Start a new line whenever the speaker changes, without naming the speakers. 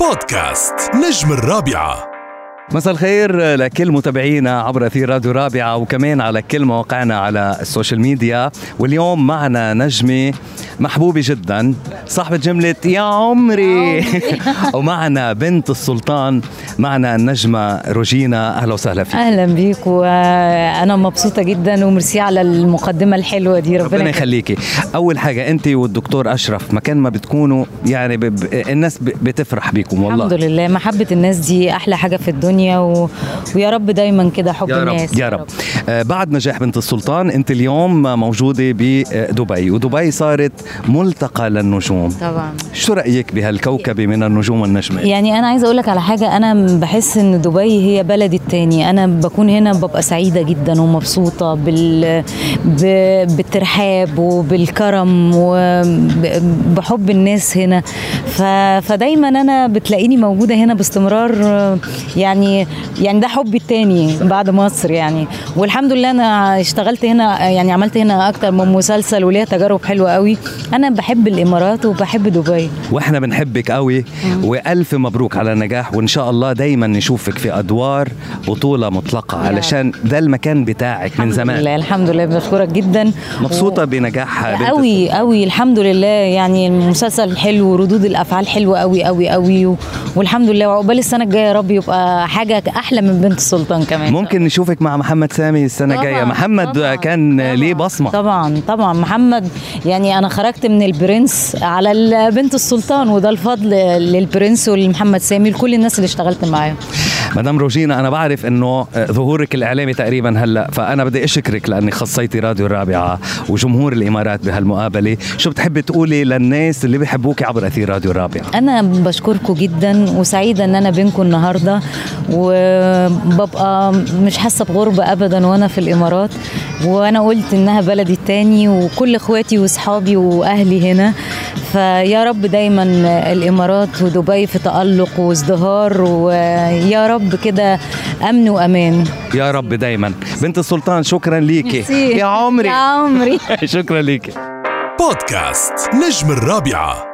بودكاست نجم الرابعة.
مساء الخير لكل متابعينا عبر أثير راديو رابعة وكمان على كل مواقعنا على ال social media. واليوم معنا نجمة محبوبة جدا صاحبة جملة يا عمري. ومعنا بنت السلطان معنا النجمة روجينا أهلا وسهلا فيك.
أهلا بيك وأنا مبسوطة جدا وميرسي على المقدمة الحلوة دي
ربنا, ربنا يخليكي. أول حاجة أنت والدكتور أشرف مكان ما بتكونوا يعني ب... ب... الناس ب... بتفرح بيكم والله.
الحمد لله محبة الناس دي أحلى حاجة في الدنيا و... ويا رب دايما كده حب
يا
الناس.
رب يا رب, رب. آه بعد نجاح بنت السلطان أنت اليوم موجودة بدبي ودبي صارت ملتقى للنجوم.
طبعا.
شو رأيك بهالكوكبة من النجوم والنجمات؟
يعني أنا عايزة أقول لك على حاجة أنا بحس إن دبي هي بلدي التاني. أنا بكون هنا ببقى سعيدة جدا ومبسوطة بال ب... بالترحاب وبالكرم وبحب الناس هنا. ف... فدايما أنا بتلاقيني موجودة هنا باستمرار يعني يعني ده حبي التاني بعد مصر يعني. والحمد لله أنا اشتغلت هنا يعني عملت هنا أكتر من مسلسل وليها تجارب حلوة قوي. أنا بحب الإمارات وبحب دبي.
وإحنا بنحبك قوي وألف مبروك على النجاح وإن شاء الله دايما نشوفك في أدوار بطولة مطلقة علشان ده المكان بتاعك من زمان.
الحمد لله الحمد لله بشكرك جدا.
مبسوطة و... بنجاح
قوي قوي الحمد لله. يعني المسلسل حلو وردود الأفعال حلوة قوي قوي قوي و... والحمد لله. وعقبال السنة الجاية يا رب يبقى حاجة أحلى من بنت السلطان كمان.
ممكن نشوفك مع محمد سامي السنة الجاية. محمد طبعًا كان طبعًا. ليه بصمة.
طبعا طبعا. محمد يعني أنا خرجت من البرنس على بنت السلطان وده الفضل للبرنس ولمحمد سامي لكل الناس اللي اشتغلت معاهم.
مدام روجينا أنا بعرف إنه ظهورك الإعلامي تقريبا هلأ فأنا بدي أشكرك لأني خصيتي راديو الرابعة وجمهور الإمارات بهالمقابلة. شو بتحبي تقولي للناس اللي بيحبوكي عبر أثير راديو الرابعة؟
أنا بشكركم جدا وسعيدة إن أنا بينكم النهارده وببقى مش حاسة بغربة ابدا وأنا في الإمارات. وأنا قلت إنها بلدي التاني وكل إخواتي وأصحابي وأهلي هنا. فيا رب دايما الإمارات ودبي في تألق وازدهار ويا رب كده أمن وأمان.
يا رب دايما. بنت السلطان شكرا ليكي. يا عمري.
يا عمري.
شكرا ليكي.
بودكاست نجم الرابعة.